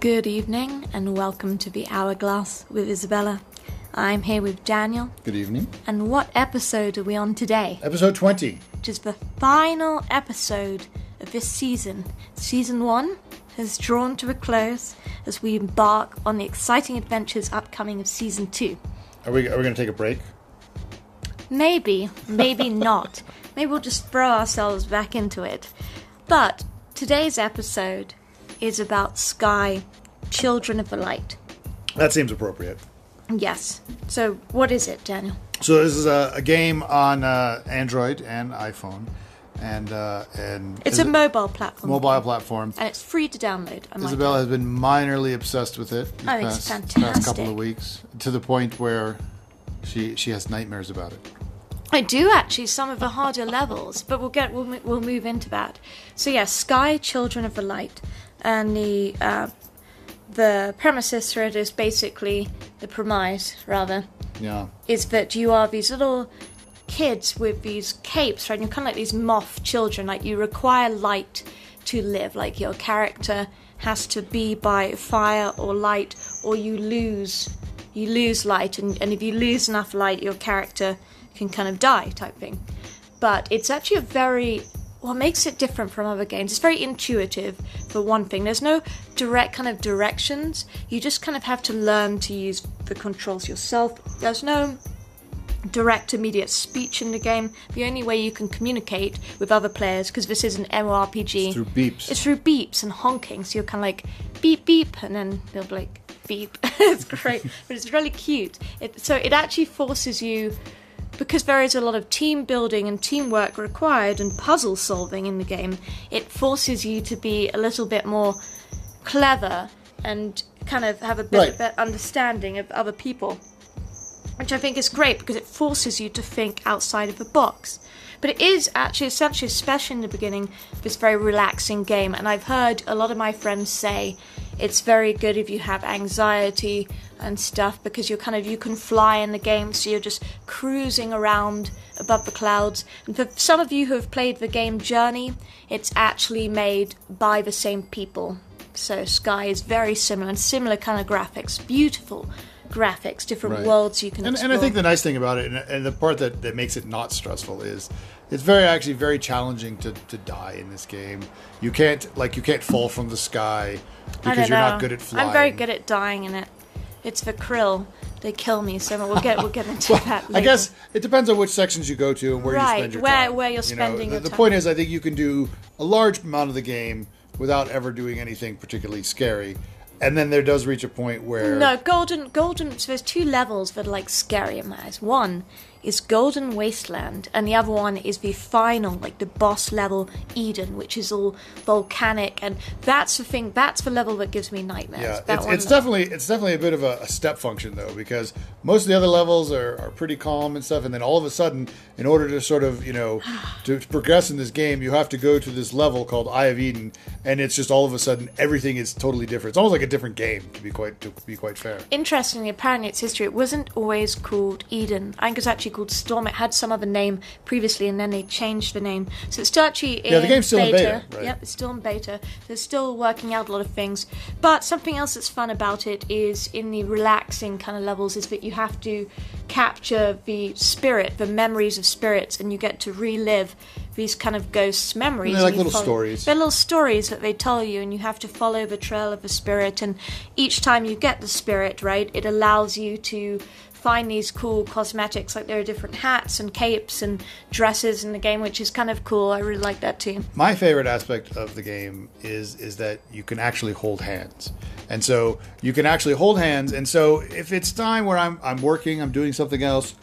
Good evening and welcome to the Hourglass with Isabella. I'm here with Daniel. Good evening. And what episode are we on today? Episode 20. Which is the final episode of this season. Season 1 has drawn to a close as we embark on the exciting adventures upcoming of Season 2. Are we, are we going to take a break? Maybe, maybe not. Maybe we'll just throw ourselves back into it. But today's episode is about Sky, Children of the Light. That seems appropriate. Yes. So, what is it, Daniel? So this is a, a game on uh, Android and iPhone, and uh, and It's is a it- mobile platform. mobile platform. And it's free to download. I might Isabella add. has been minorly obsessed with it these I think it's past, past fantastic. couple of weeks, to the point where she she has nightmares about it. I do actually some of the harder levels, but we'll get we'll, mo- we'll move into that. So yeah, Sky, Children of the Light, and the uh, the premises for it is basically the premise rather Yeah, is that you are these little kids with these capes, right? You're kind of like these moth children. Like you require light to live. Like your character has to be by fire or light, or you lose you lose light, and, and if you lose enough light, your character can kind of die, type thing. But it's actually a very what makes it different from other games. It's very intuitive for one thing. There's no direct kind of directions. You just kind of have to learn to use the controls yourself. There's no direct immediate speech in the game. The only way you can communicate with other players, because this is an MMORPG, through beeps. it's through beeps and honking. So you're kind of like beep beep, and then they'll be like beep. it's great, but it's really cute. It, so it actually forces you, because there is a lot of team building and teamwork required and puzzle solving in the game. It forces you to be a little bit more clever and kind of have a bit Right. of better understanding of other people which I think is great because it forces you to think outside of the box. But it is actually essentially, especially in the beginning, this very relaxing game. And I've heard a lot of my friends say it's very good if you have anxiety and stuff because you're kind of you can fly in the game, so you're just cruising around above the clouds. And for some of you who have played the game Journey, it's actually made by the same people. So Sky is very similar and similar kind of graphics, beautiful graphics, different Right. worlds you can and, and I think the nice thing about it, and, and the part that, that makes it not stressful, is it's very actually very challenging to, to die in this game. You can't like you can't fall from the sky because you're know. not good at flying. I'm very good at dying in it. It's the krill. They kill me, so we'll get we'll get into that. Later. I guess it depends on which sections you go to and where Right, you spend your where- time. where you're You know, spending the, your the time. point is, I think you can do a large amount of the game without ever doing anything particularly scary, and then there does reach a point where No, golden, golden. So there's two levels that are like scary in my eyes. One is Golden Wasteland, and the other one is the final, like the boss level Eden, which is all volcanic, and that's the thing. That's the level that gives me nightmares. Yeah, that it's, it's definitely it's definitely a bit of a, a step function though because most of the other levels are, are pretty calm and stuff, and then all of a sudden, in order to sort of you know to, to progress in this game, you have to go to this level called Eye of Eden, and it's just all of a sudden everything is totally different. It's almost like a different game to be quite to be quite fair. Interestingly, apparently its history, it wasn't always called Eden. I think it was actually called Storm. It had some other name previously, and then they changed the name. So it's still actually in Yeah, the game's still in beta, right. Yep, it's still in beta. They're still working out a lot of things. But something else that's fun about it is in the relaxing kind of levels is that you have to capture the spirit, the memories of spirits, and you get to relive these kind of ghosts' memories. they're like and little stories. They're little stories that they tell you, and you have to follow the trail of the spirit. And each time you get the spirit, right, it allows you to find these cool cosmetics. Like there are different hats and capes and dresses in the game, which is kind of cool. I really like that too. My favorite aspect of the game is is that you can actually hold hands. And so you can actually hold hands and so if it's time where I'm I'm working, I'm doing something else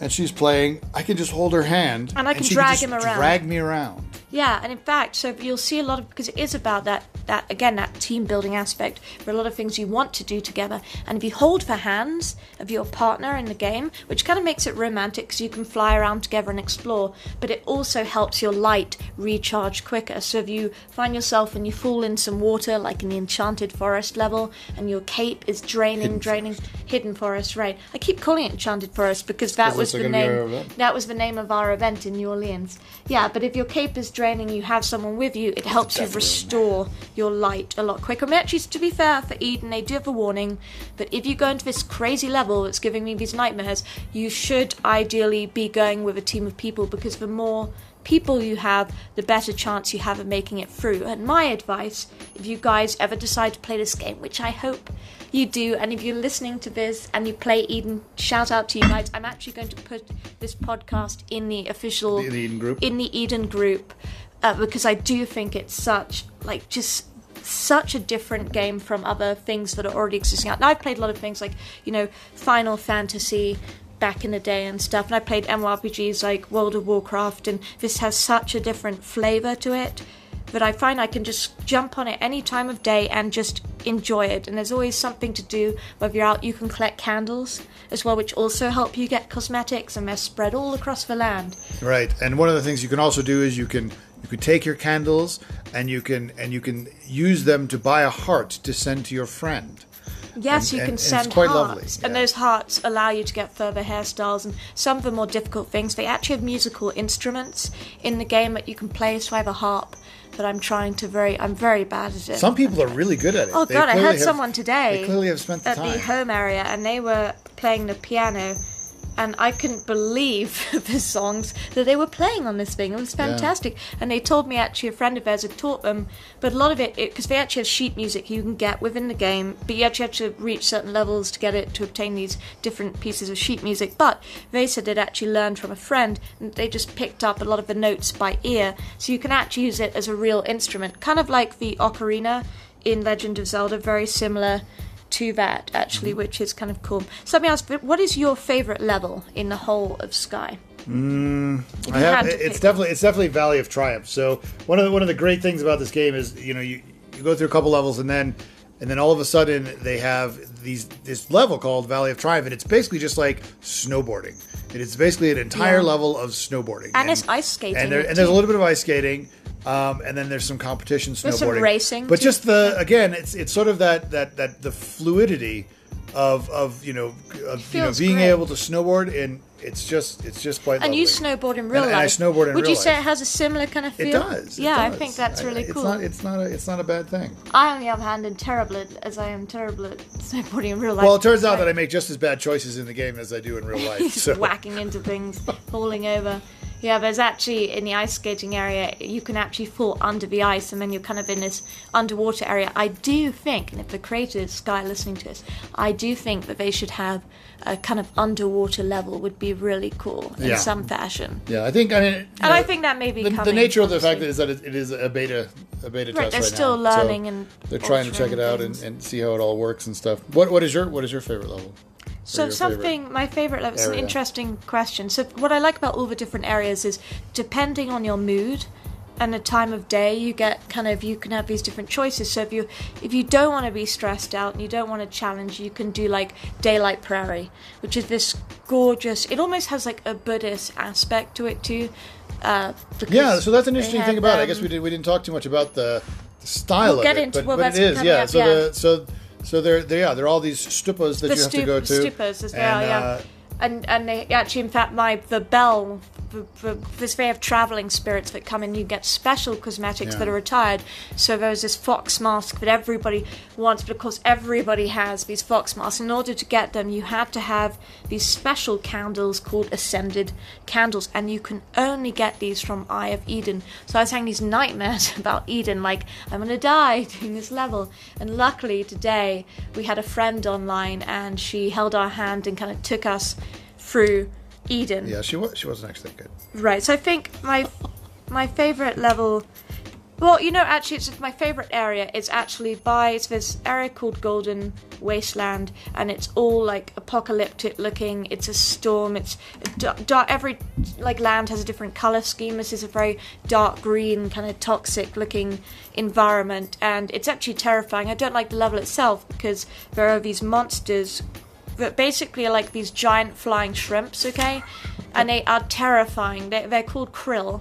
and she's playing, I can just hold her hand And I can she drag just him around. Drag me around. Yeah, and in fact, so you'll see a lot of because it is about that that again that team building aspect. for a lot of things you want to do together, and if you hold for hands of your partner in the game, which kind of makes it romantic because you can fly around together and explore, but it also helps your light recharge quicker. So if you find yourself and you fall in some water, like in the Enchanted Forest level, and your cape is draining, Hidden draining, hidden forest, right? I keep calling it Enchanted Forest because that was the gonna be our name. That was the name of our event in New Orleans. Yeah, but if your cape is draining, you have someone with you, it helps you restore your light a lot quicker. I mean, actually, to be fair, for Eden, they do have a warning, but if you go into this crazy level that's giving me these nightmares, you should ideally be going with a team of people because the more people you have, the better chance you have of making it through. And my advice, if you guys ever decide to play this game, which I hope you do, and if you're listening to this and you play Eden, shout out to you guys. I'm actually going to put this podcast in the official In the Eden group? In the Eden group, uh, because I do think it's such like just such a different game from other things that are already existing out. Now I've played a lot of things like you know Final Fantasy back in the day and stuff, and I played MMORPGs like World of Warcraft, and this has such a different flavor to it that I find I can just jump on it any time of day and just enjoy it. And there's always something to do. Whether you're out, you can collect candles as well, which also help you get cosmetics, and they're spread all across the land. Right, and one of the things you can also do is you can you can take your candles and you can and you can use them to buy a heart to send to your friend. Yes, And- you and- can send quite hearts, lovely, and those hearts allow you to get further hairstyles and some of the more difficult things. They actually have musical instruments in the game that you can play. So I have a harp that I'm trying to very. I'm very bad at it. Some people are really good at it. Oh They god, I heard have- someone today They clearly have spent the at time. the home area, and they were playing the piano, and I couldn't believe the songs that they were playing on this thing. It was fantastic, and they told me actually a friend of theirs had taught them, but a lot of it because they actually have sheet music you can get within the game, but you actually have to reach certain levels to get it to obtain these different pieces of sheet music. But they said they'd actually learned from a friend, and they just picked up a lot of the notes by ear, so you can actually use it as a real instrument, kind of like the ocarina in Legend of Zelda, very similar to that actually, Mm-hmm. which is kind of cool. So let me ask, what is your favorite level in the whole of Sky? I have, it's definitely it's definitely Valley of Triumph. So one of the, one of the great things about this game is you know you, you go through a couple levels and then and then all of a sudden they have these this level called Valley of Triumph and it's basically just like snowboarding. It is basically an entire Yeah. level of snowboarding And it's ice skating and, there, and there's a little bit of ice skating. Um, and then there's some competition snowboarding, There's some racing, but too. just the again, it's it's sort of that that that the fluidity of of you know of, you know being great. able to snowboard and it's just it's just quite And lovely. you snowboard in real And- and life. I snowboard in Would real you say life. it has a similar kind of feel? It does. it Yeah, I think that's I- really it's cool. Not, it's not a it's not a bad thing. I, on the other hand, am terrible at, as I am terrible at snowboarding in real life. Well, it turns out that I make just as bad choices in the game as I do in real life. Just So whacking into things, falling over. Yeah, there's actually in the ice skating area, you can actually fall under the ice, and then you're kind of in this underwater area. I do think, and if the creators, Sky, listening to this, I do think that they should have a kind of underwater level would be really cool in Yeah. some fashion. yeah, I think I mean, And I think that may be the, the nature of the fact is that it, it is a beta a beta Right, test they're right still now. So and they're trying to check it out and, and see how it all works and stuff. What what is your what is your favorite level? So something my favorite level. It's an interesting question. So what I like about all the different areas is depending on your mood and the time of day, you get kind of you can have these different choices. So if you if you don't want to be stressed out and you don't want to challenge, you can do like Daylight Prairie, which is this gorgeous. It almost has like a Buddhist aspect to it too. Uh, Yeah, so that's an interesting thing about it. I guess um, we did we didn't talk too much about the, the style We'll of get it, into- but, well, but it is yeah. up, so yeah. the so so there there yeah there are all these stupas that the you have to go to. stupas as well, and, yeah. uh, and and they actually, in fact, my the bell, this way of traveling spirits that come in, you get special cosmetics Yeah. that are retired. So there's this fox mask that everybody wants, but of course everybody has these fox masks. In order to get them, you had to have these special candles called ascended candles, and you can only get these from Eye of Eden. So I was having these nightmares about Eden, like I'm gonna die doing this level. And luckily today we had a friend online, and she held our hand and kind of took us through Eden. yeah, she was she wasn't actually that good. Right. So I think my my favorite level. Well, you know, actually, it's my favorite area. It's actually by it's this area called Golden Wasteland, and it's all like apocalyptic looking. It's a storm. It's dark, dark, every like land has a different color scheme. This is a very dark green, kind of toxic looking environment, and it's actually terrifying. I don't like the level itself because there are these monsters that basically are like these giant flying shrimps, okay? And they are terrifying. They, they're called krill,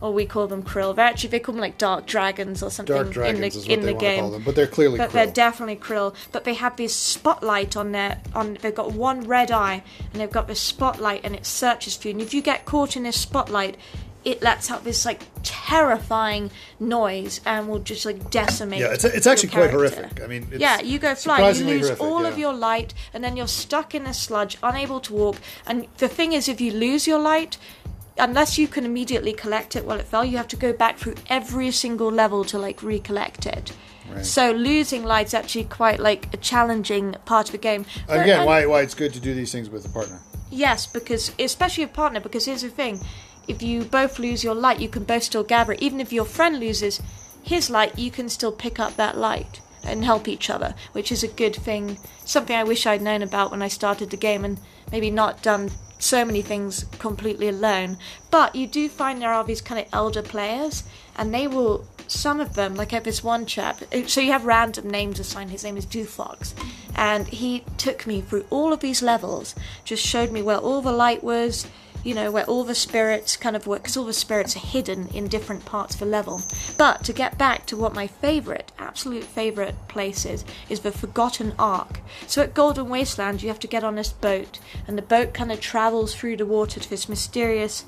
or we call them krill. They're actually they call them like dark dragons or something Dark dragons in the is what in they the want to game. call them, but they're clearly But krill. they're definitely krill. But they have this spotlight on their on. They've got one red eye, and they've got this spotlight, and it searches for you. And if you get caught in this spotlight, it lets out this like terrifying noise and will just like decimate. Yeah, it's, it's actually quite horrific. I mean, it's yeah, you go flying, you lose horrific, all of your light, and then you're stuck in the sludge, unable to walk. And the thing is, if you lose your light, unless you can immediately collect it while it fell, you have to go back through every single level to like recollect it. Right. So losing light's actually quite like a challenging part of the game. But- Again, um, why why it's good to do these things with a partner. Yes, because especially a partner. Because here's the thing: if you both lose your light, you can both still gather. Even if your friend loses his light, you can still pick up that light and help each other, which is a good thing. Something I wish I'd known about when I started the game, and maybe not done so many things completely alone. But you do find there are these kind of elder players, and they will. Some of them, like I have this one chap. Uh, so you have random names assigned. His name is Dewfox, and he took me through all of these levels. Just showed me where all the light was, you know, where all the spirits kind of work, because all the spirits are hidden in different parts of the level. But to get back to what my favourite, absolute favourite place is, is the Forgotten Ark. So at Golden Wasteland, you have to get on this boat, and the boat kind of travels through the water to this mysterious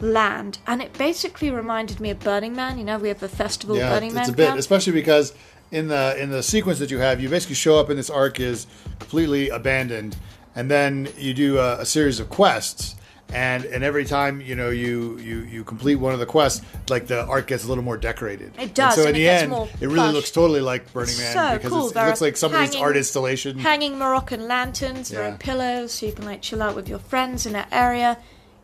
land, and it basically reminded me of Burning Man. You know, we have the festival Yeah, Burning it's Man. a bit, camp. especially because in the in the sequence that you have, you basically show up and this ark is completely abandoned, and then you do a, a series of quests. And and every time you know you, you you complete one of the quests, like the art gets a little more decorated. It does, And so in and it the end, it really plush. looks totally like Burning Man so because cool. it looks like somebody's hanging- art installation. Hanging Moroccan lanterns, there Yeah. are pillows, so you can like chill out with your friends in that area.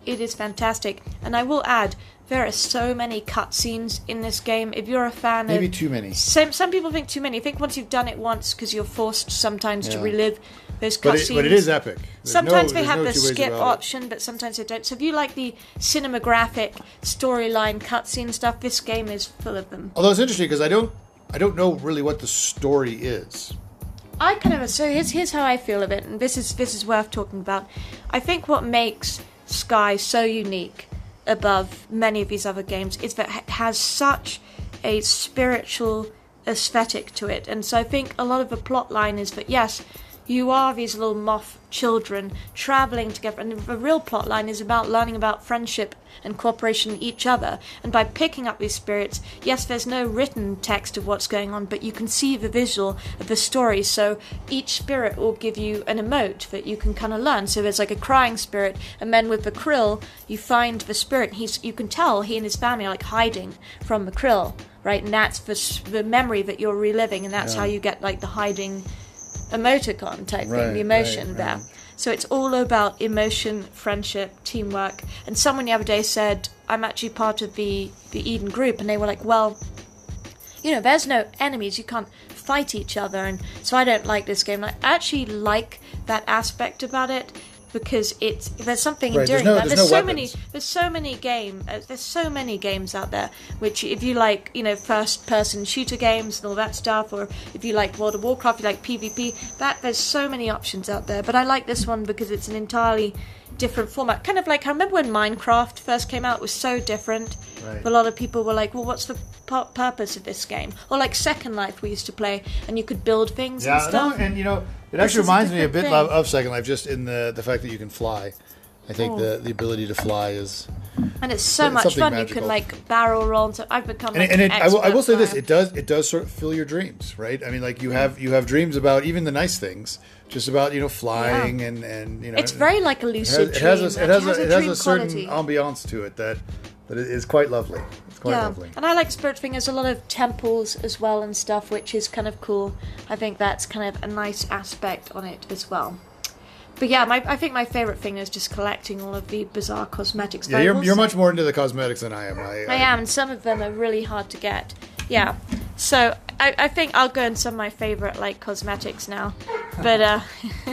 It is fantastic, and I will add there are so many cutscenes in this game. If you're a fan Maybe of too many. some some people think too many. I think once you've done it once, because you're forced sometimes to relive those But cutscenes. it, but it is epic. There's Sometimes no- they have no the skip option, but sometimes they don't. So if you like the cinematographic storyline cutscene stuff, this game is full of them. Although it's interesting because I don't I don't know really what the story is. I kind of so here's here's how I feel of it, and this is this is worth talking about. I think what makes Sky so unique above many of these other games is that it has such a spiritual aesthetic to it, and so I think a lot of the plot line is that yes, you are these little moth children traveling together, and the real plot line is about learning about friendship and cooperation with each other. And by picking up these spirits, yes, there's no written text of what's going on, but you can see the visual of the story. So each spirit will give you an emote that you can kind of learn. So there's like a crying spirit, and then with the krill, you find the spirit. He's you can tell he and his family are like hiding from the krill, right? And that's the the memory that you're reliving, and that's Yeah. how you get like the hiding emoticon type Right, thing, the emotion right, there. right. So it's all about emotion, friendship, teamwork. And someone the other day said, I'm actually part of the, the Eden group. And they were like, well, you know, there's no enemies. You can't fight each other. And so I don't like this game. I actually like that aspect about it because it's there's something Right, there's enduring. no- there's There's no so many there's so many game uh, there's so many games out there which if you like you know first person shooter games and all that stuff or if you like World of Warcraft you like PvP that there's so many options out there. But I like this one because it's an entirely different format. Kind of like I remember when Minecraft first came out it was so different. Right. a lot of people were like well what's the pu- purpose of this game? Or like Second Life we used to play and you could build things and Yeah, no, stuff. and you know, it actually a reminds me a bit thing. of, Second Life, just in the the fact that you can fly. I think Oh. the the ability to fly is, and it's so It's much fun you can like barrel roll and so I've become and, like and an it, I will, I will say this: it does it does sort of fill your dreams, right? I mean, like you have you have dreams about even the nice things, just about you know flying Yeah. and and you know. It's very like a it has, lucid it has a, it has a, it has a certain quality. ambiance to it that that is quite lovely. Quite yeah, lovely. and I like Spirit Thing. There's a lot of temples as well and stuff, which is kind of cool. I think that's kind of a nice aspect on it as well. But yeah, my, I think my favorite thing is just collecting all of the bizarre cosmetics. Yeah, you're, you're much more into the cosmetics than I am. I, I am, and some of them are really hard to get. Yeah, so I, I think I'll go in some of my favorite like cosmetics now, but uh,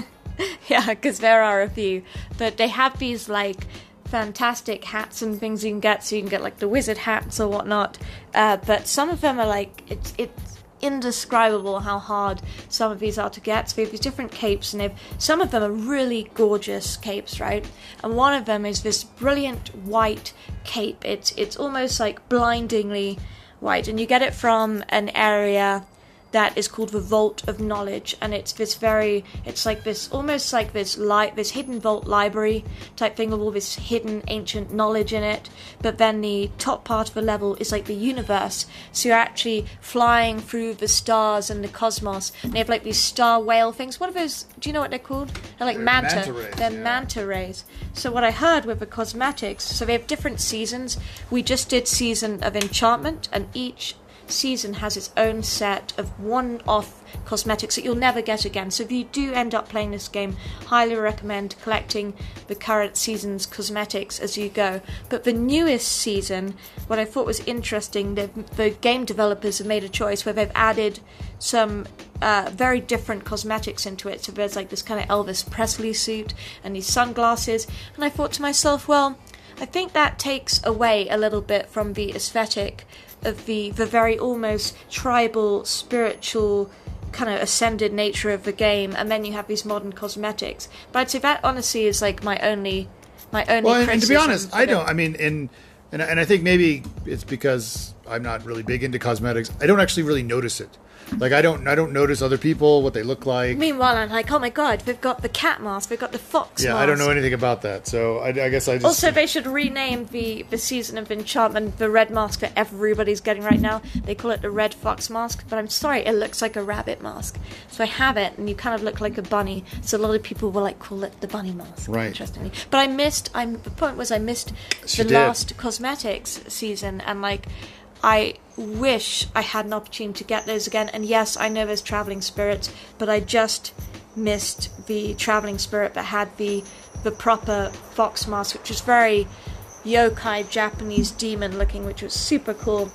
yeah, because there are a few. But they have these like fantastic hats and things you can get, so you can get like the wizard hats or whatnot. Uh, but some of them are like it's it's indescribable how hard some of these are to get. So we have these different capes, and they've, some of them are really gorgeous capes, right? And one of them is this brilliant white cape. It's it's almost like blindingly white, and you get it from an area that is called the Vault of Knowledge, and it's this very, it's like this, almost like this light, this hidden vault library type thing with all this hidden ancient knowledge in it. But then the top part of the level is like the universe, so you're actually flying through the stars and the cosmos. And they have like these star whale things. What are those? Do you know what they're called? They're like They're manta. manta rays, they're yeah. manta rays. So what I heard with the cosmetics, so they have different seasons. We just did season of enchantment, and each season has its own set of one-off cosmetics that you'll never get again. So if you do end up playing this game, highly recommend collecting the current season's cosmetics as you go. But the newest season, what I thought was interesting, the, the game developers have made a choice where they've added some uh, very different cosmetics into it. So there's like this kind of Elvis Presley suit and these sunglasses, and I thought to myself, well. I think that takes away a little bit from the aesthetic of the the very almost tribal, spiritual, kind of ascended nature of the game, and then you have these modern cosmetics. But I'd say that honestly is like my only my only. Well, and, and to be honest, I don't. I mean, in and and I think maybe it's because I'm not really big into cosmetics. I don't actually really notice it. Like I don't I don't notice other people what they look like. Meanwhile, I'm like, oh my god, we've got the cat mask, we've got the fox mask. yeah, mask. I don't know anything about that. So I, I guess I just Also, they should rename the, the season of enchantment the red mask that everybody's getting right now. They call it the red fox mask, but I'm sorry, it looks like a rabbit mask. So I have it, and you kind of look like a bunny. So a lot of people will like call it the bunny mask. Right. Interestingly, but I missed. I'm the point was I missed She the did. last cosmetics season, and like. I wish I had an opportunity to get those again. And yes, I know there's traveling spirits, but I just missed the traveling spirit that had the the proper fox mask, which was very yokai Japanese demon looking, which was super cool.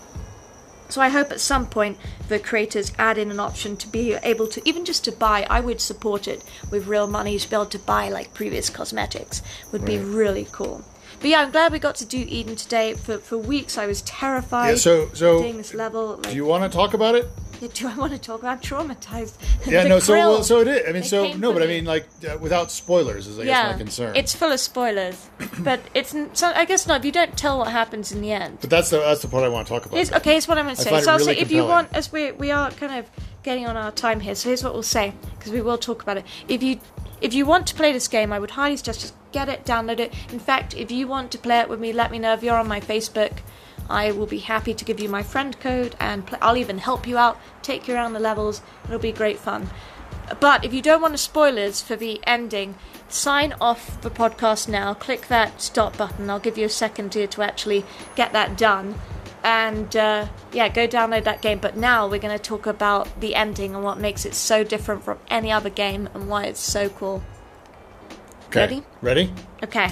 So I hope at some point the creators add in an option to be able to even just to buy. I would support it with real money to be able to buy like previous cosmetics would be really cool. But yeah, I'm glad we got to do Eden today. For for weeks I was terrified Yeah, so- so doing this level. Like, Do you want to talk about it? do I want to talk about traumatized? Yeah, no. So well, so it is. I mean, so no, but I mean, like uh, without spoilers is I guess my concern. It's full of spoilers, but it's so I guess not. If you don't tell what happens in the end, but that's the that's the part I want to talk about. Here's, okay, here's what I'm going to say. So it I'll really say if you want, as we we are kind of getting on our time here. So here's what we'll say because we will talk about it. If you if you want to play this game, I would highly suggest just get it, download it. In fact, if you want to play it with me, let me know. If you're on my Facebook, I will be happy to give you my friend code and pl- I'll even help you out, take you around the levels. It'll be great fun. But if you don't want the spoilers for the ending, sign off the podcast now. Click that stop button. I'll give you a second here to actually get that done. And uh, yeah, go download that game. But now we're going to talk about the ending and what makes it so different from any other game and why it's so cool. okay. ready? Ready? Okay.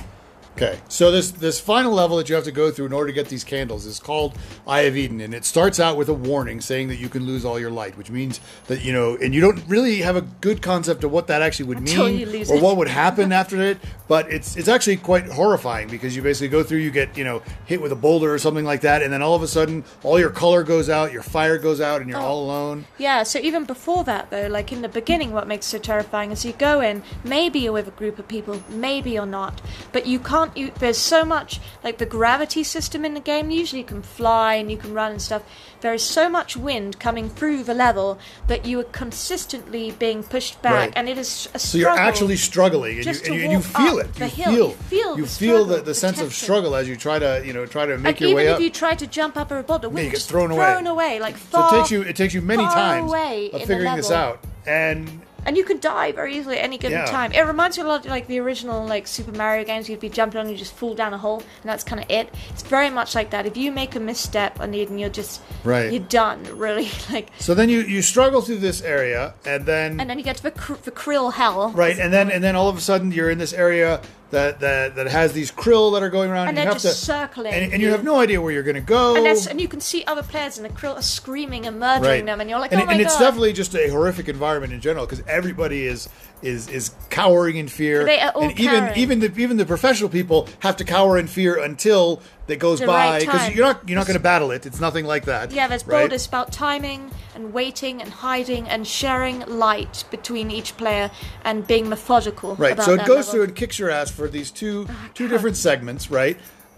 Okay, so this this final level that you have to go through in order to get these candles is called Eye of Eden, and it starts out with a warning saying that you can lose all your light, which means that you know, and you don't really have a good concept of what that actually would Until mean or it. what would happen after it. But it's it's actually quite horrifying because you basically go through, you get you know hit with a boulder or something like that, and then all of a sudden all your color goes out, your fire goes out, and you're Oh. all alone. Yeah, so even before that, though, like in the beginning, what makes it so terrifying is you go in, maybe you're with a group of people, maybe you're not, but you can't. You, there's so much, like the gravity system in the game, usually you can fly and you can run and stuff. There is so much wind coming through the level that you are consistently being pushed back, Right. and it is a struggle. So you're actually struggling, and, you, and, you, and you feel it. You hill. feel, You feel you the feel the, the sense of struggle as you try to you know try to make and your even way if you try to jump up a boulder, you you get just thrown away. thrown away, like So it takes you it takes you many times of figuring this out. And And you can die very easily at any given Yeah. time. It reminds me a lot of like the original like Super Mario games. You'd be jumping on, you just fall down a hole, and that's kind of it. It's very much like that. If you make a misstep on Eden, you're just Right. You're done, really. Like, so then you you struggle through this area, and then and then you get to the the krill hell. right, and then and then all of a sudden you're in this area that that, that has these krill that are going around, And you they're have just to circling and, and you have no idea where you're going to go. And, that's, and you can see other players, and the krill are screaming and murdering right. them, and you're like, and, oh my and god! it's definitely just a horrific environment in general because everybody is is is cowering in fear. They are all and even cowering. even the even the professional people have to cower in fear until it goes The by because time. you're not you're not going to battle it. It's nothing like that. Yeah, there's right? boulders about timing and waiting and hiding and sharing light between each player and being methodical. Right. So it goes level. through and kicks your ass for these two oh, two different segments, right?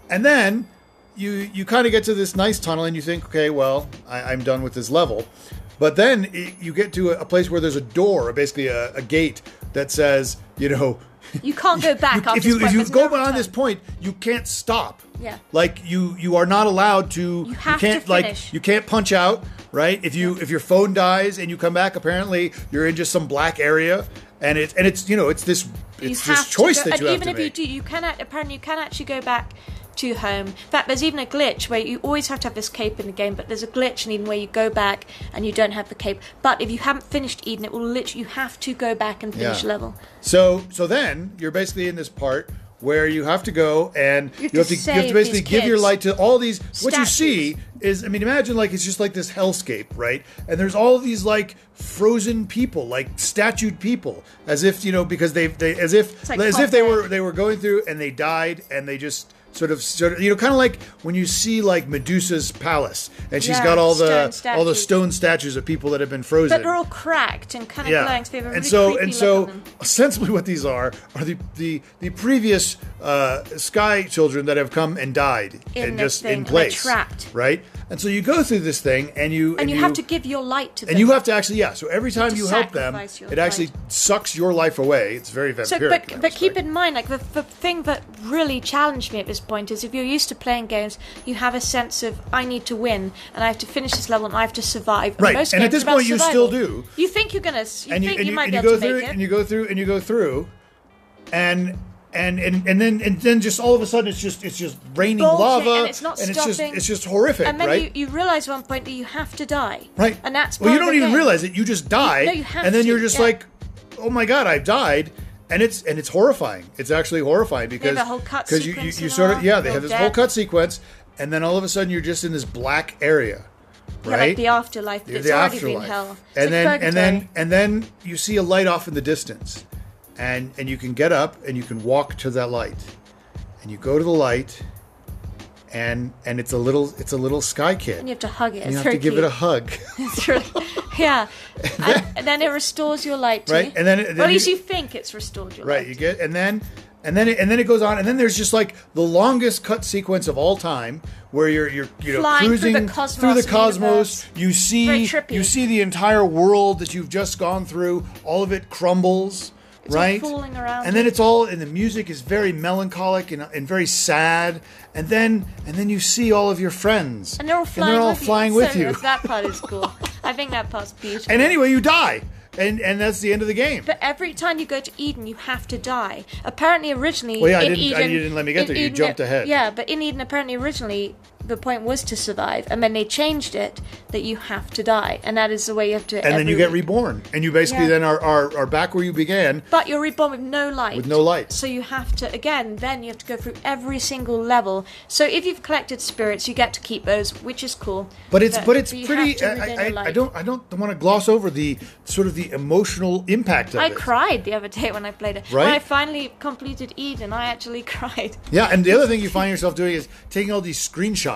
And then you you kind of get to this nice tunnel and you think, okay, well, I, I'm done with this level. But then i you get to a, a place where there's a door, basically a, a gate that says, you know, You can't go back you- after if you if you go beyond this point, you can't stop. Yeah. Like you you are not allowed to. You have to can't like finish. you can't punch out. Right. If you if your phone dies and you come back, apparently you're in just some black area, and it's and it's you know it's this it's this choice go, that you and have even if you do, you cannot. Apparently, you can actually go back to home. In fact, there's even a glitch where you always have to have this cape in the game, but there's a glitch in Eden where you go back and you don't have the cape. But if you haven't finished Eden, it will literally you have to go back and finish Yeah. level. So so then you're basically in this part where you have to go and you have, have to, to you have to basically give your light to all these what you see is I mean imagine like it's just like this hellscape right? And there's all these like frozen people like statued people as if you know because they they as if like as if they were they were going through and they died and they just sort of sort of you know kind of like when you see like Medusa's palace and she's Yeah, got all the all the stone statues of people that have been frozen. But they're all cracked and kind of. So have a really and so and so ostensibly what these are are the the, the previous uh, sky children that have come and died In and just thing, in place trapped. right and so you go through this thing and you and you, have to give your light to them. and you have to actually yeah so every time to you help them it actually sucks your life away it's very vampiric So, but but keep in mind, like the, the thing that really challenged me at this point is if you're used to playing games, you have a sense of I need to win and I have to finish this level and I have to survive. And Right, most and at this point you survival. still do. You think you're gonna, you and you, think and you, you, might and be you able go to through make it. and you go through and you go through and and and, and then and then just all of a sudden it's just it's just raining Bulging, lava and it's not it's just stopping. it's just horrific and then right you, you realize at one point that you have to die. Right. And that's well, you don't even game. realize it. You just die, no, you have and then to, you're just yeah. like, "Oh my god, I've died," and it's and it's horrifying. It's actually horrifying because cut you you, you sort of yeah they have this whole cut sequence, and then all of a sudden you're just in this black area, Yeah, right? like the afterlife. It's the already afterlife. been hell. It's and like then and then and then you see a light off in the distance, and and you can get up and you can walk to that light, and you go to the light. And and it's a little it's a little sky kid. And you have to hug it. And you have to very give it a hug. It's really, yeah. and, and then it restores your light Right, you. and then it- then well, at least you- you think it's restored your light. Right, light. you get and then and then it, and then it goes on and then there's just like the longest cut sequence of all time where you're you're you know Flying through cruising the cosmos through the cosmos you see you see the entire world that you've just gone through all of it crumbles all right falling around and then it's all and the music is very melancholic and, and very sad and then and then you see all of your friends And they're all flying all with flying you. with So you That part is cool. I think that part's beautiful. and anyway you die and and that's the end of the game But every time you go to Eden, you have to die. Apparently, originally, Well, yeah, I didn't- I- Eden, you didn't let me get there. You Eden, jumped ahead. Yeah, but in Eden, apparently, originally, the point was to survive, and then they changed it that you have to die, and that is the way you have to. and then you every get reborn and you basically Yeah. then are, are are back where you began But you're reborn with no light. With no light. So you have to again. Then you have to go through every single level. So if you've collected spirits, you get to keep those, which is cool. But it's but it's you pretty. I, I, I don't I don't want to gloss over the sort of the emotional impact of I it. cried the other day when I played it. Right? When I finally completed Eden, I actually cried. Yeah, and the other thing you find yourself doing is taking all these screenshots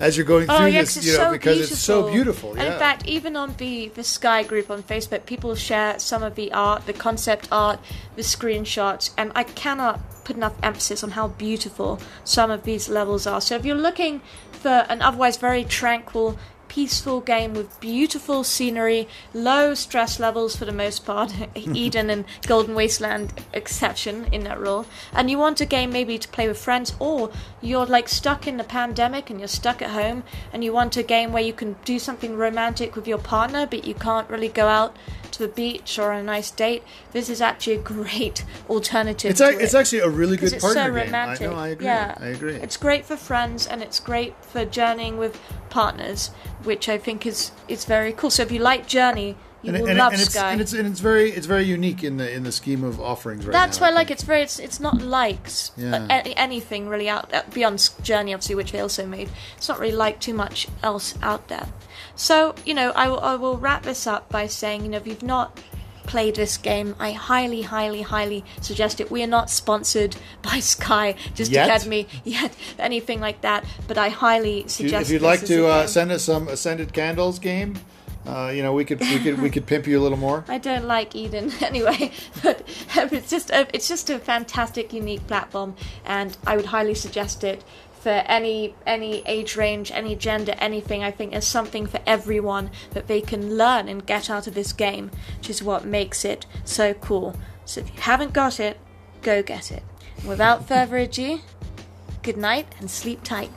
as you're going through Oh, this, yes, you know, so because beautiful. it's so beautiful. And Yeah. in fact, even on the the Sky group on Facebook, people share some of the art, the concept art, the screenshots, and I cannot put enough emphasis on how beautiful some of these levels are. So if you're looking for an otherwise very tranquil peaceful game with beautiful scenery, low stress levels for the most part, Eden and Golden Wasteland exception in that role. And you want a game maybe to play with friends, or you're like stuck in the pandemic and you're stuck at home, and you want a game where you can do something romantic with your partner, but you can't really go out to the beach or on a nice date. This is actually a great alternative. it's a, it's actually a really good it's partner so game. romantic. I know. I agree. Yeah, I agree. It's great for friends and it's great for journeying with partners, which I think is is very cool. So if you like Journey, you and, will and, love and it's, Sky. and it's and it's very it's very unique in the in the scheme of offerings right That's now. why I like think. it's very it's, it's not likes Yeah. uh, a- anything really out uh, beyond Journey obviously which they also made. It's not really like too much else out there. So you know I will- I will wrap this up by saying you know if you've not played this game I highly highly highly suggest it. We are not sponsored by Sky just Yet? Academy yet anything like that, but I highly suggest. if you'd like to uh, send us some ascended candles game, uh, you know we could we could we could pimp you a little more. I don't like Eden anyway, but um, it's just a, it's just a fantastic, unique platform, and I would highly suggest it for any any age range, any gender, anything. I think there's something for everyone that they can learn and get out of this game, which is what makes it so cool. So if you haven't got it, go get it. Without further ado, good night and sleep tight.